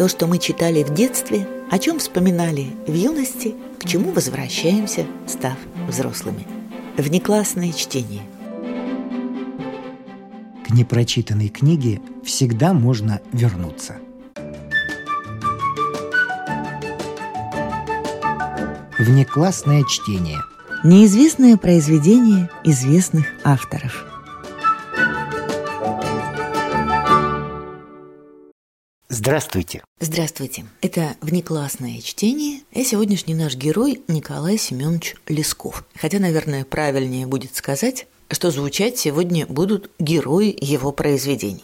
То, что мы читали в детстве, о чем вспоминали в юности, к чему возвращаемся, став взрослыми. Внеклассное чтение. К непрочитанной книге всегда можно вернуться. Внеклассное чтение. Неизвестное произведение известных авторов – Здравствуйте. Здравствуйте. Это внеклассное чтение, и сегодняшний наш герой Николай Семенович Лесков. Хотя, наверное, правильнее будет сказать, что звучать сегодня будут герои его произведений.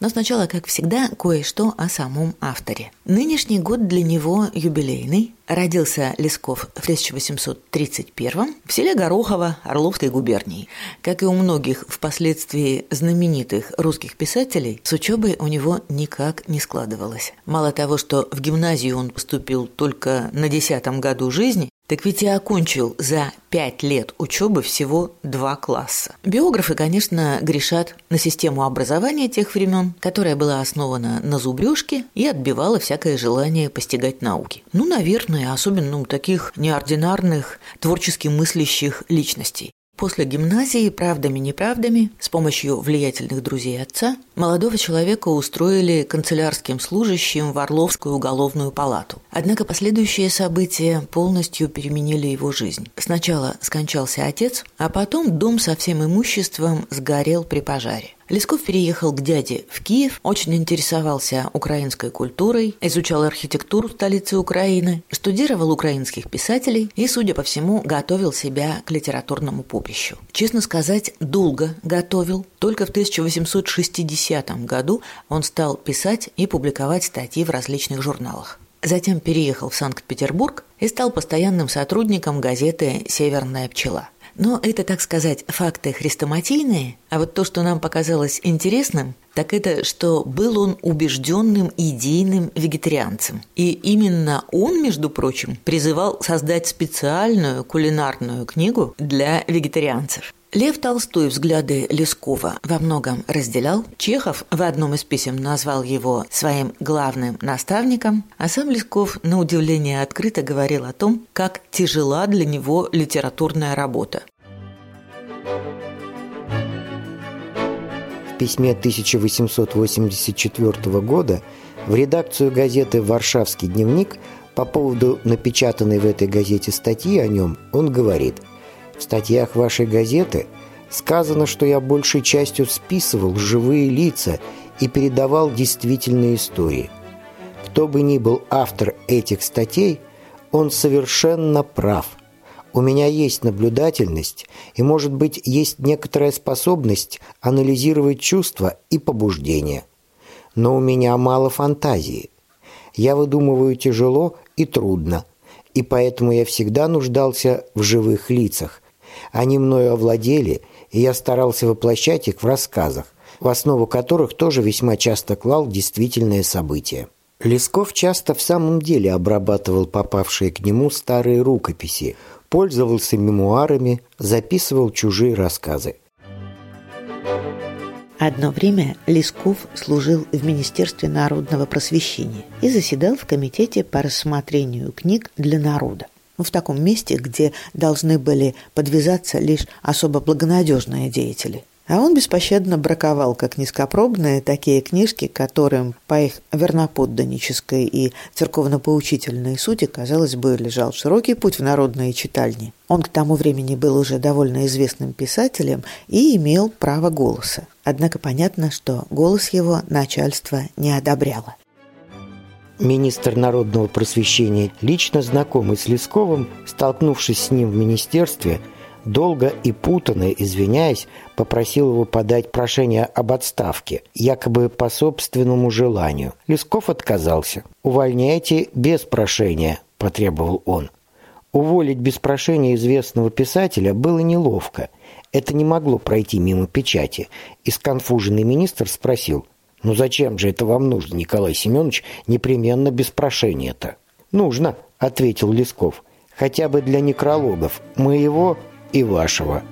Но сначала, как всегда, кое-что о самом авторе. Нынешний год для него юбилейный. Родился Лесков в 1831 в селе Горохово Орловской губернии. Как и у многих впоследствии знаменитых русских писателей, с учебой у него никак не складывалось. Мало того, что в гимназию он поступил только на десятом году жизни, так ведь я окончил за пять лет учебы всего два класса. Биографы, конечно, грешат на систему образования тех времен, которая была основана на зубрежке и отбивала всякое желание постигать науки. Ну, наверное, особенно у таких неординарных, творчески мыслящих личностей. После гимназии правдами-неправдами с помощью влиятельных друзей отца молодого человека устроили канцелярским служащим в Орловскую уголовную палату. Однако последующие события полностью переменили его жизнь. Сначала скончался отец, а потом дом со всем имуществом сгорел при пожаре. Лесков переехал к дяде в Киев, очень интересовался украинской культурой, изучал архитектуру столицы Украины, штудировал украинских писателей и, судя по всему, готовил себя к литературному поприщу. Честно сказать, долго готовил. Только в 1860 году он стал писать и публиковать статьи в различных журналах. Затем переехал в Санкт-Петербург и стал постоянным сотрудником газеты «Северная пчела». Но это, так сказать, факты хрестоматийные, а вот то, что нам показалось интересным, так это, что был он убежденным идейным вегетарианцем. И именно он, между прочим, призывал создать специальную кулинарную книгу для вегетарианцев. Лев Толстой взгляды Лескова во многом разделял. Чехов в одном из писем назвал его своим главным наставником, а сам Лесков, на удивление открыто, говорил о том, как тяжела для него литературная работа. В письме 1884 года в редакцию газеты «Варшавский дневник» по поводу напечатанной в этой газете статьи о нем он говорит – в статьях вашей газеты сказано, что я большей частью списывал живые лица и передавал действительные истории. Кто бы ни был автор этих статей, он совершенно прав. У меня есть наблюдательность и, может быть, есть некоторая способность анализировать чувства и побуждения. Но у меня мало фантазии. Я выдумываю тяжело и трудно, и поэтому я всегда нуждался в живых лицах, они мною овладели, и я старался воплощать их в рассказах, в основу которых тоже весьма часто клал действительные события. Лесков часто в самом деле обрабатывал попавшие к нему старые рукописи, пользовался мемуарами, записывал чужие рассказы. Одно время Лесков служил в Министерстве народного просвещения и заседал в комитете по рассмотрению книг для народа в таком месте, где должны были подвязаться лишь особо благонадежные деятели. А он беспощадно браковал как низкопробные такие книжки, которым по их верноподданнической и церковно-поучительной сути, казалось бы, лежал широкий путь в народные читальни. Он к тому времени был уже довольно известным писателем и имел право голоса. Однако понятно, что голос его начальство не одобряло министр народного просвещения, лично знакомый с Лесковым, столкнувшись с ним в министерстве, долго и путанно, извиняясь, попросил его подать прошение об отставке, якобы по собственному желанию. Лесков отказался. «Увольняйте без прошения», – потребовал он. Уволить без прошения известного писателя было неловко. Это не могло пройти мимо печати. И сконфуженный министр спросил, ну зачем же это вам нужно, Николай Семенович, непременно без прошения-то? Нужно, ответил Лесков, хотя бы для некрологов, моего и вашего.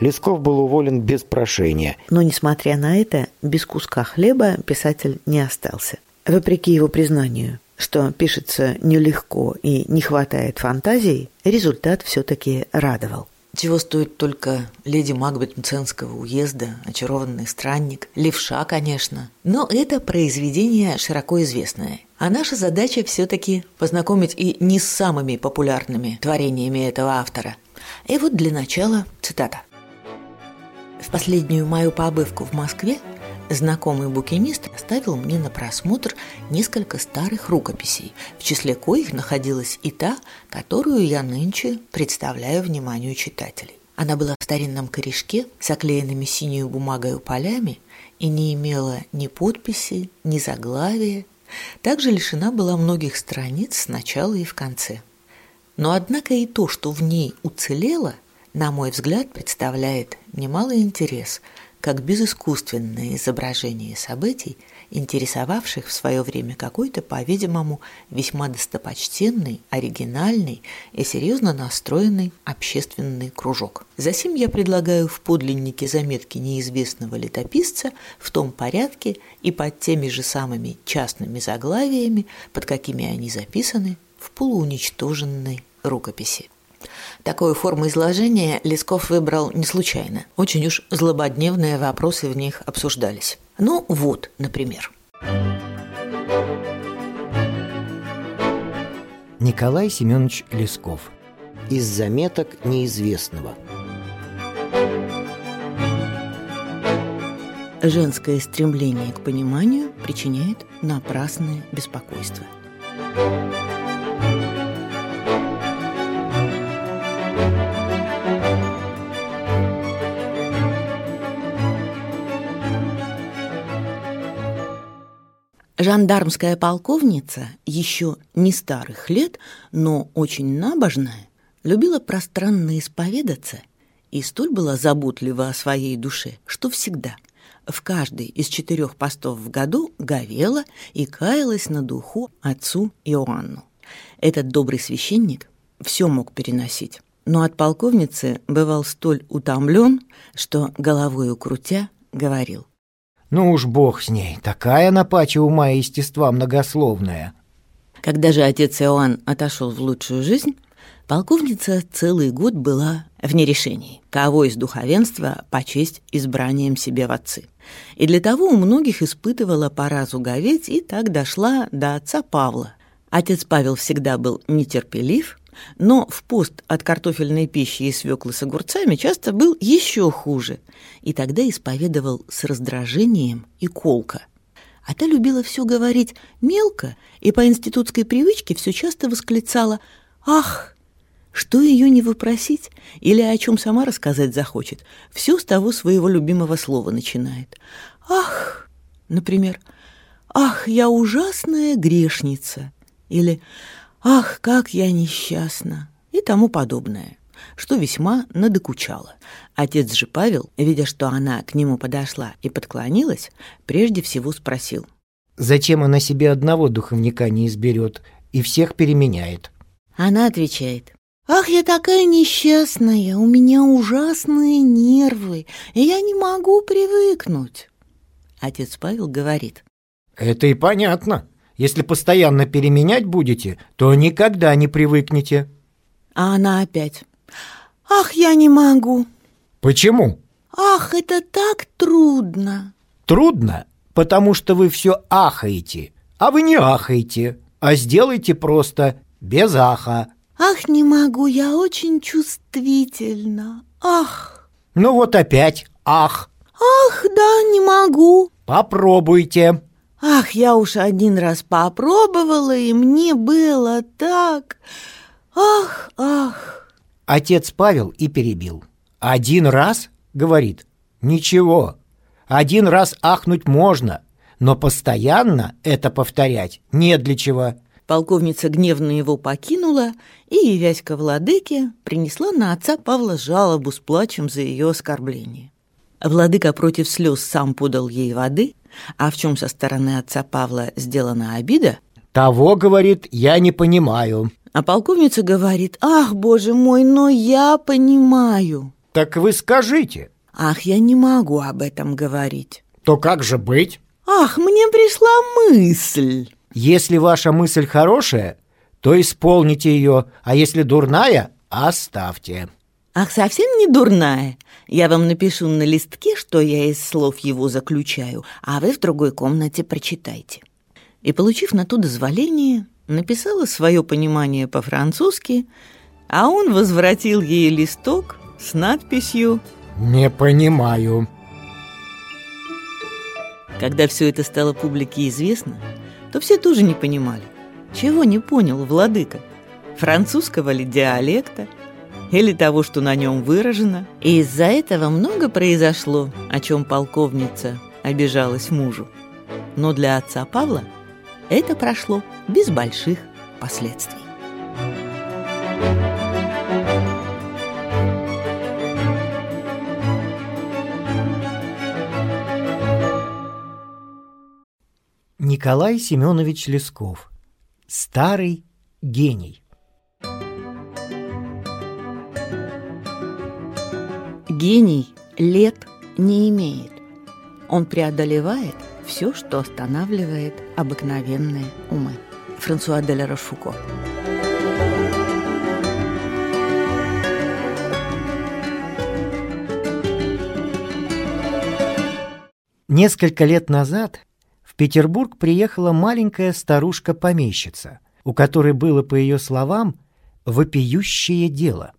Лесков был уволен без прошения. Но, несмотря на это, без куска хлеба писатель не остался. Вопреки его признанию, что пишется нелегко и не хватает фантазии, результат все-таки радовал. Чего стоит только леди Макбет Мценского уезда, очарованный странник, левша, конечно. Но это произведение широко известное. А наша задача все-таки познакомить и не с самыми популярными творениями этого автора. И вот для начала цитата. В последнюю мою побывку в Москве знакомый букинист оставил мне на просмотр несколько старых рукописей, в числе коих находилась и та, которую я нынче представляю вниманию читателей. Она была в старинном корешке с оклеенными синюю бумагой полями и не имела ни подписи, ни заглавия, также лишена была многих страниц сначала и в конце. Но однако и то, что в ней уцелело, на мой взгляд, представляет немалый интерес, как безыскусственное изображение событий, интересовавших в свое время какой-то, по-видимому, весьма достопочтенный, оригинальный и серьезно настроенный общественный кружок. Засим я предлагаю в подлиннике заметки неизвестного летописца в том порядке и под теми же самыми частными заглавиями, под какими они записаны в полууничтоженной рукописи. Такую форму изложения Лесков выбрал не случайно. Очень уж злободневные вопросы в них обсуждались. Ну вот, например. Николай Семенович Лесков. Из заметок неизвестного. Женское стремление к пониманию причиняет напрасное беспокойство. Жандармская полковница, еще не старых лет, но очень набожная, любила пространно исповедаться и столь была заботлива о своей душе, что всегда в каждый из четырех постов в году говела и каялась на духу отцу Иоанну. Этот добрый священник все мог переносить, но от полковницы бывал столь утомлен, что головою крутя говорил ну уж бог с ней, такая напача ума и естества многословная. Когда же отец Иоанн отошел в лучшую жизнь, полковница целый год была в нерешении, кого из духовенства почесть избранием себе в отцы. И для того у многих испытывала пора зуговеть и так дошла до отца Павла. Отец Павел всегда был нетерпелив, но в пост от картофельной пищи и свеклы с огурцами часто был еще хуже, и тогда исповедовал с раздражением и колко. А та любила все говорить мелко и по институтской привычке все часто восклицала «Ах!» Что ее не выпросить или о чем сама рассказать захочет, все с того своего любимого слова начинает. «Ах!» Например, «Ах, я ужасная грешница!» или «Ах, как я несчастна!» и тому подобное, что весьма надокучало. Отец же Павел, видя, что она к нему подошла и подклонилась, прежде всего спросил. «Зачем она себе одного духовника не изберет и всех переменяет?» Она отвечает. «Ах, я такая несчастная, у меня ужасные нервы, и я не могу привыкнуть». Отец Павел говорит. «Это и понятно. Если постоянно переменять будете, то никогда не привыкнете. А она опять. Ах, я не могу. Почему? Ах, это так трудно. Трудно, потому что вы все ахаете. А вы не ахаете, а сделайте просто без аха. Ах, не могу, я очень чувствительна. Ах. Ну вот опять ах. Ах, да, не могу. Попробуйте. Ах, я уж один раз попробовала, и мне было так... Ах, ах. Отец Павел и перебил. Один раз, говорит, ничего. Один раз ахнуть можно, но постоянно это повторять не для чего. Полковница гневно его покинула и, явясь ко владыке, принесла на отца Павла жалобу с плачем за ее оскорбление. Владыка против слез сам подал ей воды, а в чем со стороны отца Павла сделана обида? Того, говорит, я не понимаю. А полковница говорит, ах, боже мой, но я понимаю. Так вы скажите. Ах, я не могу об этом говорить. То как же быть? Ах, мне пришла мысль. Если ваша мысль хорошая, то исполните ее, а если дурная, оставьте. Ах, совсем не дурная. Я вам напишу на листке, что я из слов его заключаю, а вы в другой комнате прочитайте. И, получив на то дозволение, написала свое понимание по-французски, а он возвратил ей листок с надписью «Не понимаю». Когда все это стало публике известно, то все тоже не понимали. Чего не понял владыка? Французского ли диалекта? Или того, что на нем выражено? И из-за этого много произошло, о чем полковница обижалась мужу. Но для отца Павла это прошло без больших последствий. Николай Семенович Лесков. Старый гений. Гений лет не имеет. Он преодолевает все, что останавливает обыкновенные умы. Франсуа де Рошфуко. Несколько лет назад в Петербург приехала маленькая старушка-помещица, у которой было, по ее словам, вопиющее дело.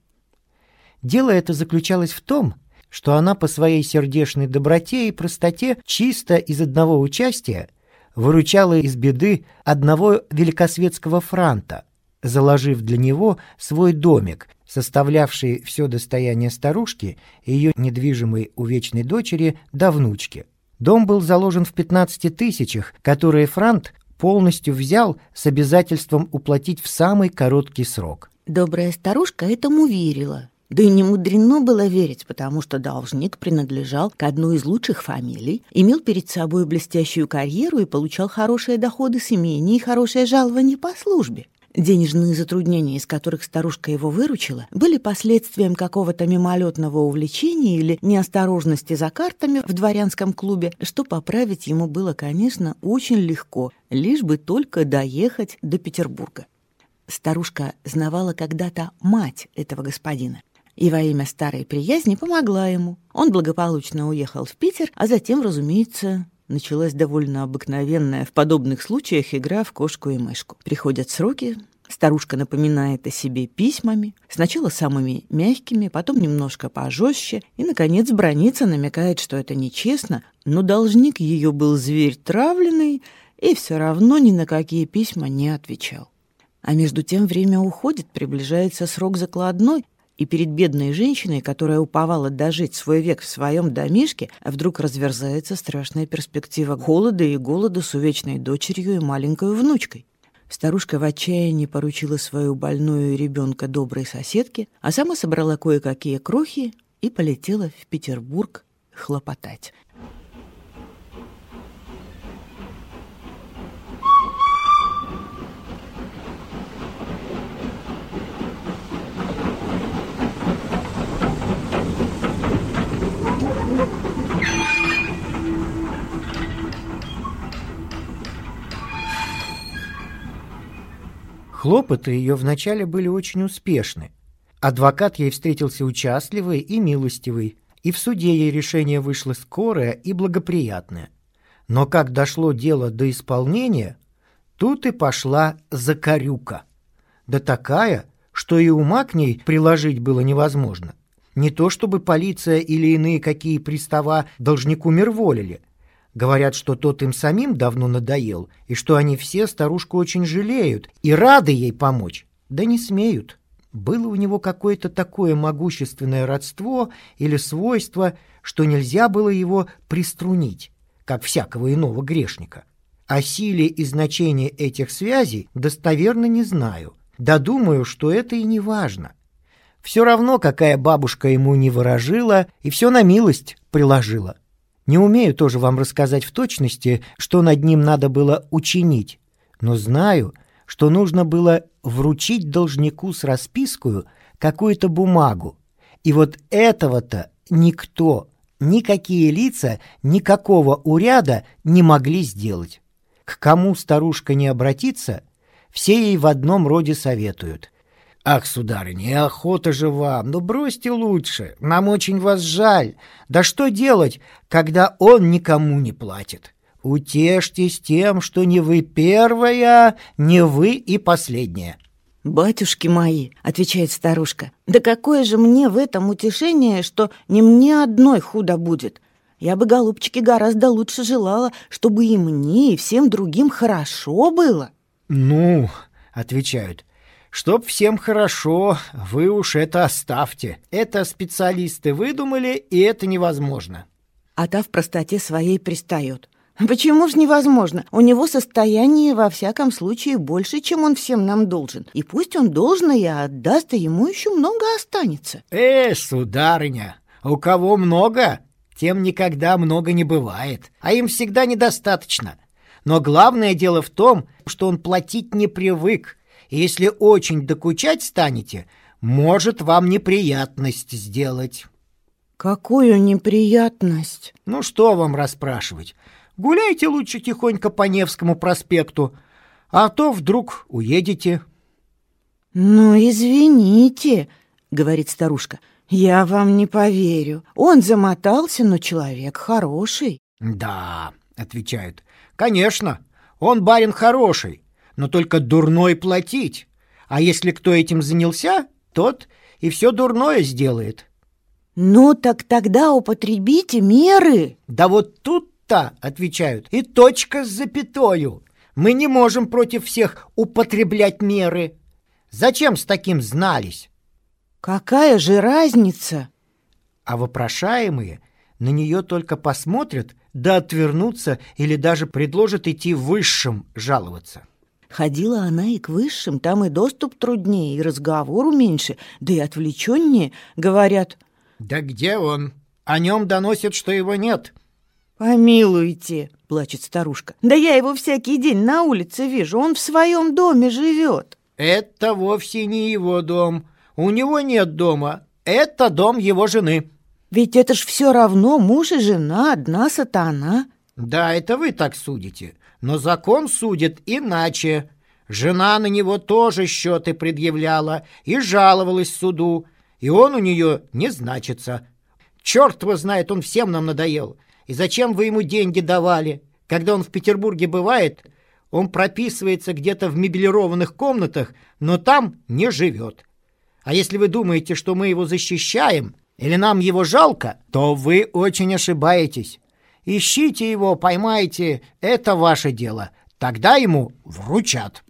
Дело это заключалось в том, что она по своей сердечной доброте и простоте чисто из одного участия выручала из беды одного великосветского франта, заложив для него свой домик, составлявший все достояние старушки и ее недвижимой увечной дочери до внучки. Дом был заложен в 15 тысячах, которые франт полностью взял с обязательством уплатить в самый короткий срок. Добрая старушка этому верила. Да и не мудрено было верить, потому что должник принадлежал к одной из лучших фамилий, имел перед собой блестящую карьеру и получал хорошие доходы с имения и хорошее жалование по службе. Денежные затруднения, из которых старушка его выручила, были последствием какого-то мимолетного увлечения или неосторожности за картами в дворянском клубе, что поправить ему было, конечно, очень легко, лишь бы только доехать до Петербурга. Старушка знавала когда-то мать этого господина и во имя старой приязни помогла ему. Он благополучно уехал в Питер, а затем, разумеется, началась довольно обыкновенная в подобных случаях игра в кошку и мышку. Приходят сроки, старушка напоминает о себе письмами, сначала самыми мягкими, потом немножко пожестче, и, наконец, бронится, намекает, что это нечестно, но должник ее был зверь травленный и все равно ни на какие письма не отвечал. А между тем время уходит, приближается срок закладной, и перед бедной женщиной, которая уповала дожить свой век в своем домишке, вдруг разверзается страшная перспектива холода и голода с увечной дочерью и маленькой внучкой. Старушка в отчаянии поручила свою больную ребенка доброй соседке, а сама собрала кое-какие крохи и полетела в Петербург хлопотать. Хлопоты ее вначале были очень успешны. Адвокат ей встретился участливый и милостивый, и в суде ей решение вышло скорое и благоприятное. Но как дошло дело до исполнения, тут и пошла закорюка. Да такая, что и ума к ней приложить было невозможно. Не то чтобы полиция или иные какие пристава должнику мирволили – Говорят, что тот им самим давно надоел, и что они все старушку очень жалеют и рады ей помочь. Да не смеют. Было у него какое-то такое могущественное родство или свойство, что нельзя было его приструнить, как всякого иного грешника. О силе и значении этих связей достоверно не знаю. Да думаю, что это и не важно. Все равно, какая бабушка ему не выражила, и все на милость приложила. Не умею тоже вам рассказать в точности, что над ним надо было учинить, но знаю, что нужно было вручить должнику с распискою какую-то бумагу И вот этого-то никто, никакие лица, никакого уряда не могли сделать. К кому старушка не обратится, все ей в одном роде советуют. «Ах, сударыня, охота же вам, ну бросьте лучше, нам очень вас жаль. Да что делать, когда он никому не платит? Утешьтесь тем, что не вы первая, не вы и последняя». «Батюшки мои», — отвечает старушка, «да какое же мне в этом утешение, что не мне одной худо будет? Я бы, голубчики, гораздо лучше желала, чтобы и мне, и всем другим хорошо было». «Ну», — отвечают, — «чтоб всем хорошо, вы уж это оставьте. Это специалисты выдумали, и это невозможно». А та в простоте своей пристает. Почему ж невозможно? У него состояние во всяком случае больше, чем он всем нам должен. И пусть он должное отдаст, и ему еще много останется. Э, сударыня, у кого много, тем никогда много не бывает, а им всегда недостаточно. Но главное дело в том, что он платить не привык, и если очень докучать станете, может вам неприятность сделать. Какую неприятность? Ну что вам расспрашивать? Гуляйте лучше тихонько по Невскому проспекту, а то вдруг уедете. «Ну, извините», — говорит старушка, — «я вам не поверю. Он замотался, но человек хороший». «Да», — отвечают, — «конечно, он барин хороший, но только дурной платить. А если кто этим занялся, тот и все дурное сделает». «Ну, так тогда употребите меры». «Да вот тут та, отвечают, и точка с запятою. Мы не можем против всех употреблять меры. Зачем с таким знались? Какая же разница? А вопрошаемые на нее только посмотрят, да отвернутся или даже предложат идти высшим жаловаться. Ходила она и к высшим, там и доступ труднее, и разговору меньше, да и отвлеченнее, говорят. Да где он? О нем доносят, что его нет. «Помилуйте», — плачет старушка. «Да я его всякий день на улице вижу, он в своем доме живет». «Это вовсе не его дом. У него нет дома. Это дом его жены». «Ведь это ж все равно муж и жена, одна сатана». «Да, это вы так судите. Но закон судит иначе. Жена на него тоже счеты предъявляла и жаловалась суду, и он у нее не значится. Черт его знает, он всем нам надоел. И зачем вы ему деньги давали? Когда он в Петербурге бывает, он прописывается где-то в мебелированных комнатах, но там не живет. А если вы думаете, что мы его защищаем или нам его жалко, то вы очень ошибаетесь. Ищите его, поймайте, это ваше дело. Тогда ему вручат.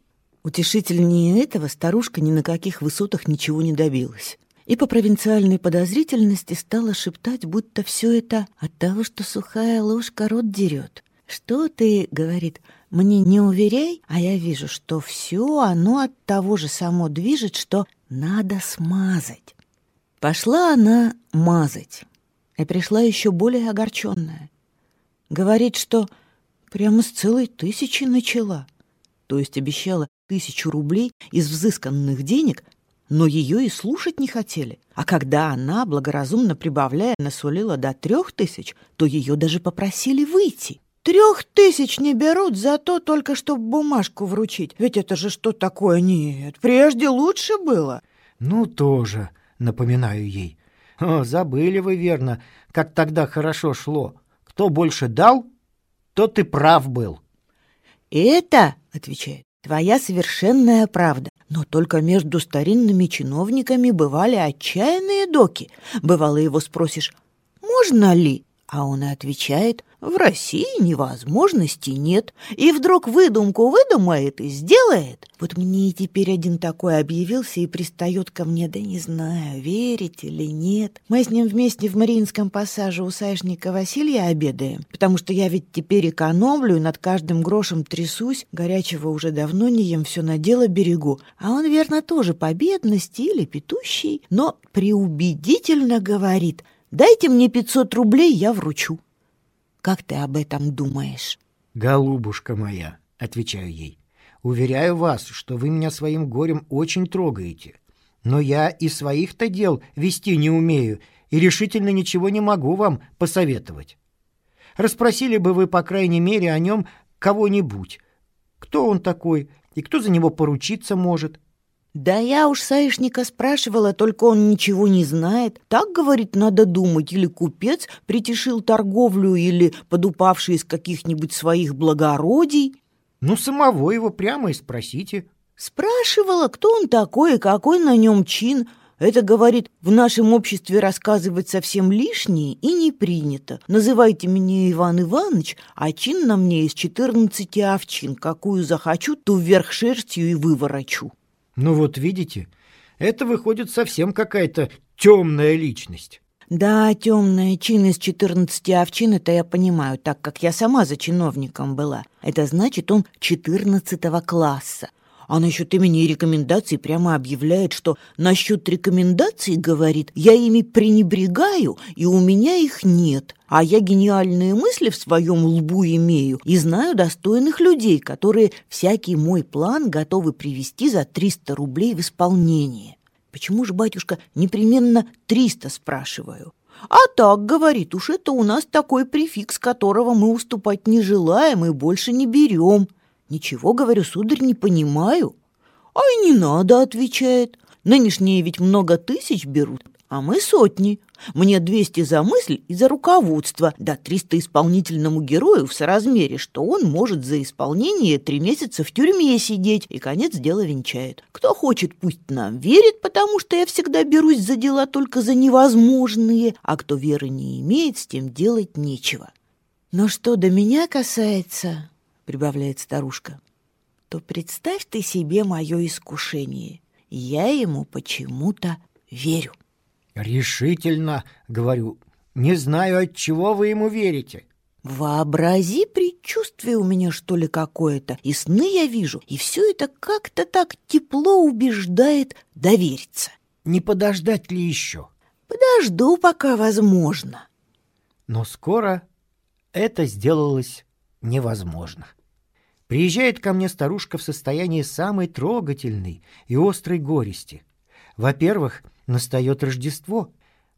Утешительнее этого старушка ни на каких высотах ничего не добилась и по провинциальной подозрительности стала шептать, будто все это от того, что сухая ложка рот дерет. «Что ты, — говорит, — мне не уверяй, а я вижу, что все оно от того же само движет, что надо смазать». Пошла она мазать и пришла еще более огорченная. Говорит, что прямо с целой тысячи начала, то есть обещала тысячу рублей из взысканных денег но ее и слушать не хотели. А когда она, благоразумно прибавляя, насулила до трех тысяч, то ее даже попросили выйти. Трех тысяч не берут за то только, чтобы бумажку вручить. Ведь это же что такое? Нет, прежде лучше было. Ну, тоже, напоминаю ей. О, забыли вы, верно, как тогда хорошо шло. Кто больше дал, тот и прав был. Это, отвечает, твоя совершенная правда. Но только между старинными чиновниками бывали отчаянные доки. Бывало его спросишь «Можно ли?» А он и отвечает «В России невозможности нет». И вдруг выдумку выдумает и сделает. Вот мне и теперь один такой объявился и пристает ко мне, да не знаю, верить или нет. Мы с ним вместе в Мариинском пассаже у Саишника Василия обедаем, потому что я ведь теперь экономлю и над каждым грошем трясусь, горячего уже давно не ем, все на дело берегу. А он, верно, тоже по бедности или петущий, но преубедительно говорит — Дайте мне 500 рублей, я вручу. Как ты об этом думаешь? Голубушка моя, отвечаю ей, уверяю вас, что вы меня своим горем очень трогаете. Но я и своих-то дел вести не умею и решительно ничего не могу вам посоветовать. Расспросили бы вы, по крайней мере, о нем кого-нибудь. Кто он такой и кто за него поручиться может? Да я уж Саишника спрашивала, только он ничего не знает. Так, говорит, надо думать, или купец притишил торговлю, или подупавший из каких-нибудь своих благородий. Ну, самого его прямо и спросите. Спрашивала, кто он такой и какой на нем чин. Это, говорит, в нашем обществе рассказывать совсем лишнее и не принято. Называйте меня Иван Иванович, а чин на мне из четырнадцати овчин. Какую захочу, ту вверх шерстью и выворочу. Ну вот видите, это выходит совсем какая-то темная личность. Да, темная чин из четырнадцати овчин, это я понимаю, так как я сама за чиновником была. Это значит, он четырнадцатого класса. А насчет имени и рекомендаций прямо объявляет, что насчет рекомендаций, говорит, я ими пренебрегаю, и у меня их нет. А я гениальные мысли в своем лбу имею и знаю достойных людей, которые всякий мой план готовы привести за 300 рублей в исполнение. Почему же, батюшка, непременно 300 спрашиваю? А так, говорит, уж это у нас такой префикс, которого мы уступать не желаем и больше не берем. Ничего, говорю, сударь, не понимаю. А и не надо, отвечает. Нынешние ведь много тысяч берут, а мы сотни. Мне двести за мысль и за руководство, да триста исполнительному герою в соразмере, что он может за исполнение три месяца в тюрьме сидеть, и конец дела венчает. Кто хочет, пусть нам верит, потому что я всегда берусь за дела только за невозможные, а кто веры не имеет, с тем делать нечего. Но что до меня касается, — прибавляет старушка, — то представь ты себе мое искушение. Я ему почему-то верю. Решительно, говорю, не знаю, от чего вы ему верите. Вообрази предчувствие у меня, что ли, какое-то, и сны я вижу, и все это как-то так тепло убеждает довериться. Не подождать ли еще? Подожду, пока возможно. Но скоро это сделалось невозможно. Приезжает ко мне старушка в состоянии самой трогательной и острой горести. Во-первых, настает Рождество.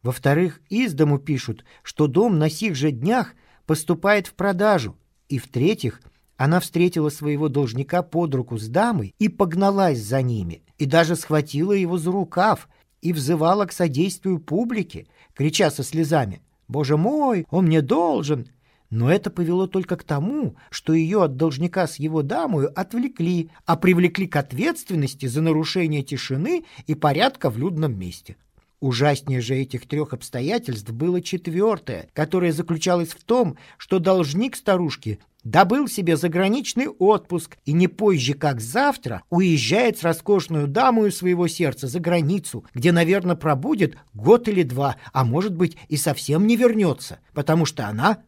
Во-вторых, из дому пишут, что дом на сих же днях поступает в продажу. И в-третьих, она встретила своего должника под руку с дамой и погналась за ними, и даже схватила его за рукав и взывала к содействию публике, крича со слезами «Боже мой, он мне должен!» Но это повело только к тому, что ее от должника с его дамою отвлекли, а привлекли к ответственности за нарушение тишины и порядка в людном месте. Ужаснее же этих трех обстоятельств было четвертое, которое заключалось в том, что должник старушки добыл себе заграничный отпуск и не позже, как завтра, уезжает с роскошную дамою своего сердца за границу, где, наверное, пробудет год или два, а может быть и совсем не вернется, потому что она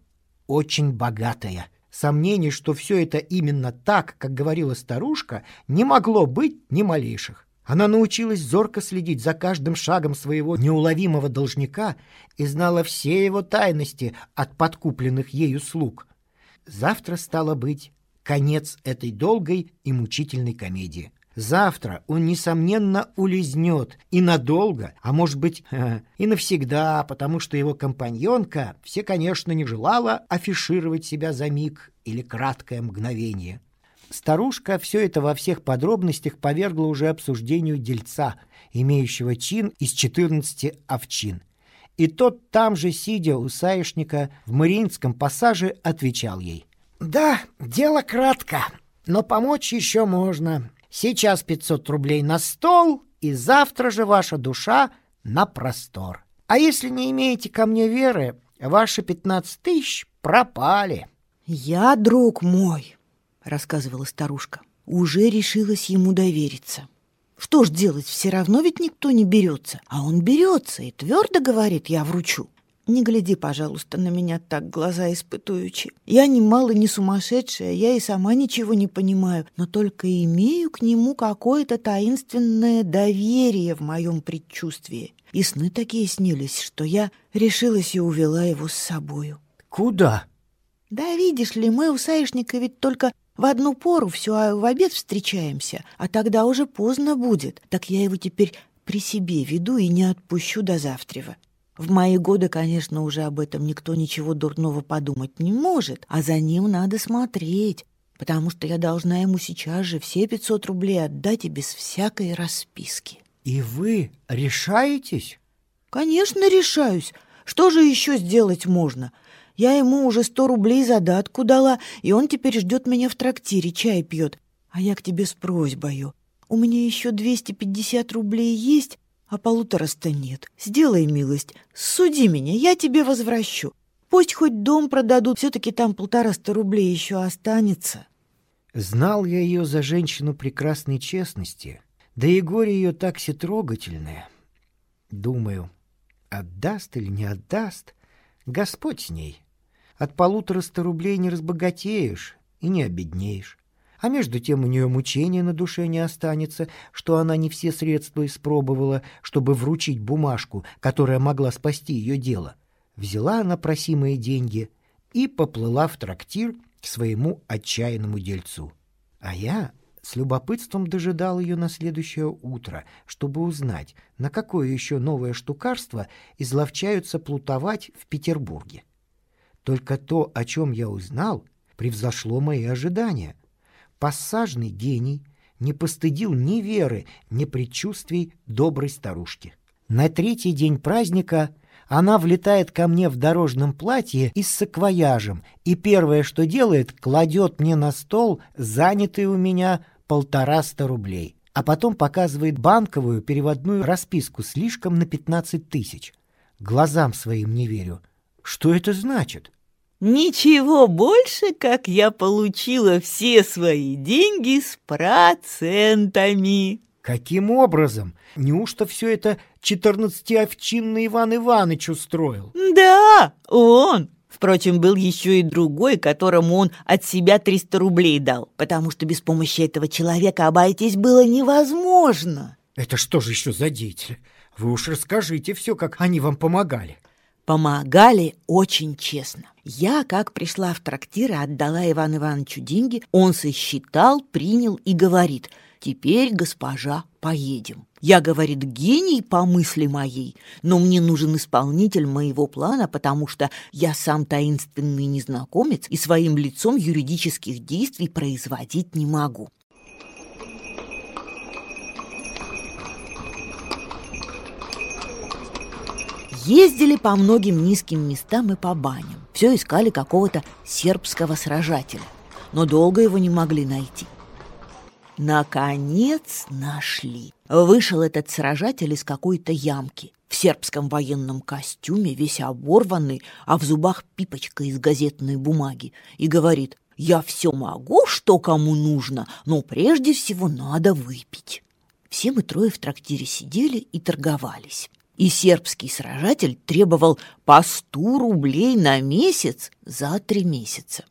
очень богатая. Сомнений, что все это именно так, как говорила старушка, не могло быть ни малейших. Она научилась зорко следить за каждым шагом своего неуловимого должника и знала все его тайности от подкупленных ею слуг. Завтра стало быть конец этой долгой и мучительной комедии. Завтра он, несомненно, улизнет и надолго, а может быть и навсегда, потому что его компаньонка все, конечно, не желала афишировать себя за миг или краткое мгновение. Старушка все это во всех подробностях повергла уже обсуждению дельца, имеющего чин из 14 овчин. И тот там же, сидя у саишника в Мариинском пассаже, отвечал ей. «Да, дело кратко, но помочь еще можно. Сейчас 500 рублей на стол, и завтра же ваша душа на простор. А если не имеете ко мне веры, ваши 15 тысяч пропали. «Я, друг мой», — рассказывала старушка, — «уже решилась ему довериться. Что ж делать, все равно ведь никто не берется. А он берется и твердо говорит, я вручу. Не гляди, пожалуйста, на меня так, глаза испытуючи. Я ни мало не сумасшедшая, я и сама ничего не понимаю, но только имею к нему какое-то таинственное доверие в моем предчувствии. И сны такие снились, что я решилась и увела его с собою. Куда? Да видишь ли, мы у Саишника ведь только в одну пору все а в обед встречаемся, а тогда уже поздно будет. Так я его теперь при себе веду и не отпущу до завтрева. В мои годы, конечно, уже об этом никто ничего дурного подумать не может, а за ним надо смотреть, потому что я должна ему сейчас же все 500 рублей отдать и без всякой расписки. И вы решаетесь? Конечно, решаюсь. Что же еще сделать можно? Я ему уже сто рублей задатку дала, и он теперь ждет меня в трактире, чай пьет. А я к тебе с просьбою. У меня еще 250 рублей есть, а полутораста нет. Сделай милость, суди меня, я тебе возвращу. Пусть хоть дом продадут, все-таки там полтораста рублей еще останется. Знал я ее за женщину прекрасной честности, да и горе ее так трогательное. Думаю, отдаст или не отдаст, Господь с ней. От полутораста рублей не разбогатеешь и не обеднеешь. А между тем у нее мучения на душе не останется, что она не все средства испробовала, чтобы вручить бумажку, которая могла спасти ее дело. Взяла она просимые деньги и поплыла в трактир к своему отчаянному дельцу. А я с любопытством дожидал ее на следующее утро, чтобы узнать, на какое еще новое штукарство изловчаются плутовать в Петербурге. Только то, о чем я узнал, превзошло мои ожидания — пассажный гений не постыдил ни веры, ни предчувствий доброй старушки. На третий день праздника она влетает ко мне в дорожном платье и с саквояжем, и первое, что делает, кладет мне на стол занятые у меня полтораста рублей, а потом показывает банковую переводную расписку слишком на пятнадцать тысяч. Глазам своим не верю. Что это значит? Ничего больше, как я получила все свои деньги с процентами. Каким образом? Неужто все это четырнадцатиовчинный Иван Иванович устроил? Да, он. Впрочем, был еще и другой, которому он от себя 300 рублей дал, потому что без помощи этого человека обойтись было невозможно. Это что же еще за деятель? Вы уж расскажите все, как они вам помогали. Помогали очень честно. Я, как пришла в трактир и отдала Ивану Ивановичу деньги, он сосчитал, принял и говорит, «Теперь, госпожа, поедем». Я, говорит, гений по мысли моей, но мне нужен исполнитель моего плана, потому что я сам таинственный незнакомец и своим лицом юридических действий производить не могу. Ездили по многим низким местам и по баням. Все искали какого-то сербского сражателя, но долго его не могли найти. Наконец нашли. Вышел этот сражатель из какой-то ямки. В сербском военном костюме, весь оборванный, а в зубах пипочка из газетной бумаги. И говорит, я все могу, что кому нужно, но прежде всего надо выпить. Все мы трое в трактире сидели и торговались и сербский сражатель требовал по сто рублей на месяц за три месяца.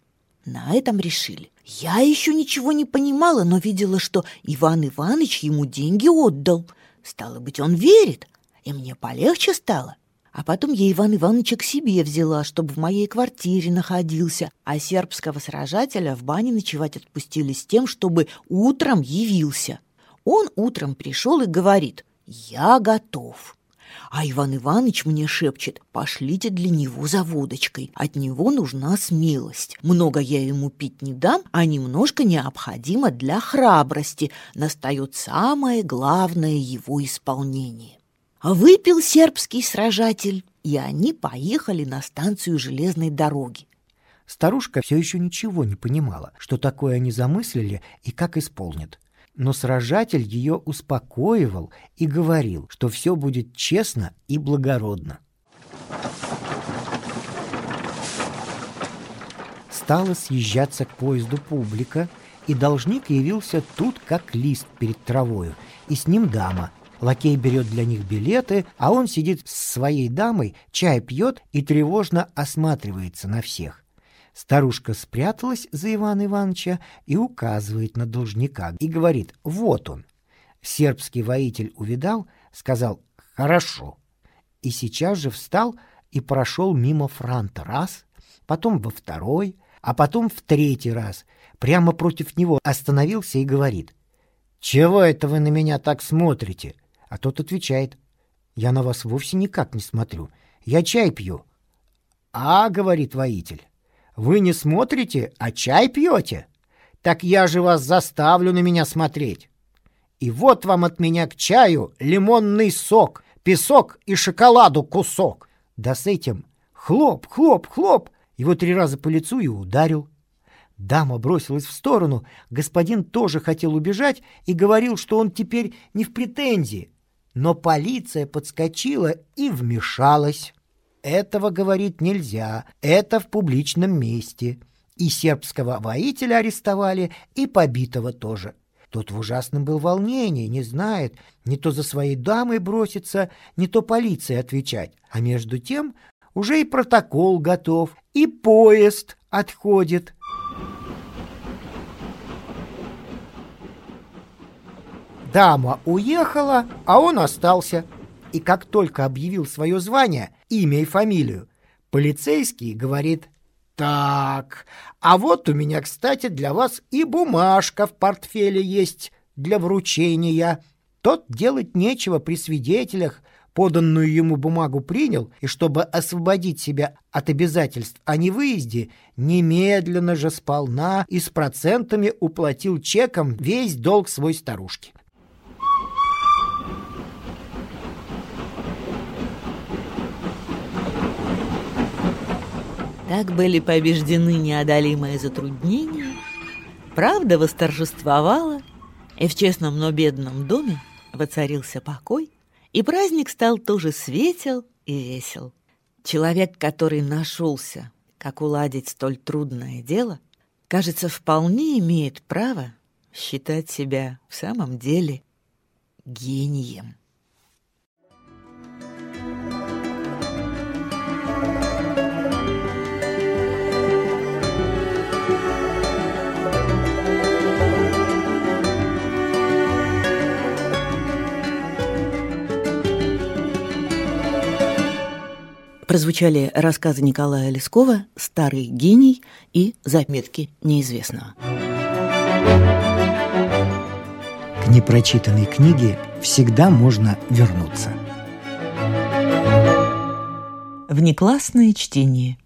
На этом решили. Я еще ничего не понимала, но видела, что Иван Иванович ему деньги отдал. Стало быть, он верит, и мне полегче стало. А потом я Иван Ивановича к себе взяла, чтобы в моей квартире находился, а сербского сражателя в бане ночевать отпустили с тем, чтобы утром явился. Он утром пришел и говорит, «Я готов». А Иван Иванович мне шепчет, пошлите для него за водочкой, от него нужна смелость. Много я ему пить не дам, а немножко необходимо для храбрости. Настает самое главное его исполнение. Выпил сербский сражатель, и они поехали на станцию железной дороги. Старушка все еще ничего не понимала, что такое они замыслили и как исполнят но сражатель ее успокоивал и говорил, что все будет честно и благородно. Стала съезжаться к поезду публика, и должник явился тут как лист перед травою, и с ним дама. Лакей берет для них билеты, а он сидит с своей дамой, чай пьет и тревожно осматривается на всех. Старушка спряталась за Ивана Ивановича и указывает на должника и говорит «Вот он». Сербский воитель увидал, сказал «Хорошо». И сейчас же встал и прошел мимо франта раз, потом во второй, а потом в третий раз. Прямо против него остановился и говорит «Чего это вы на меня так смотрите? А тот отвечает, «Я на вас вовсе никак не смотрю. Я чай пью». «А, — говорит воитель, — вы не смотрите, а чай пьете? Так я же вас заставлю на меня смотреть. И вот вам от меня к чаю лимонный сок, песок и шоколаду кусок. Да с этим хлоп, хлоп, хлоп, его три раза по лицу и ударил. Дама бросилась в сторону, господин тоже хотел убежать и говорил, что он теперь не в претензии. Но полиция подскочила и вмешалась. Этого, говорит, нельзя, это в публичном месте. И сербского воителя арестовали, и побитого тоже. Тот в ужасном был волнении, не знает, не то за своей дамой броситься, не то полиции отвечать. А между тем уже и протокол готов, и поезд отходит. Дама уехала, а он остался. И как только объявил свое звание, имя и фамилию, полицейский говорит «Так, а вот у меня, кстати, для вас и бумажка в портфеле есть для вручения». Тот делать нечего при свидетелях, поданную ему бумагу принял, и чтобы освободить себя от обязательств о невыезде, немедленно же сполна и с процентами уплатил чеком весь долг свой старушке. Так были побеждены неодолимые затруднения, правда восторжествовала, и в честном, но бедном доме воцарился покой, и праздник стал тоже светел и весел. Человек, который нашелся, как уладить столь трудное дело, кажется, вполне имеет право считать себя в самом деле гением. Прозвучали рассказы Николая Лескова «Старый гений» и «Заметки неизвестного». К непрочитанной книге всегда можно вернуться. Внеклассное чтение –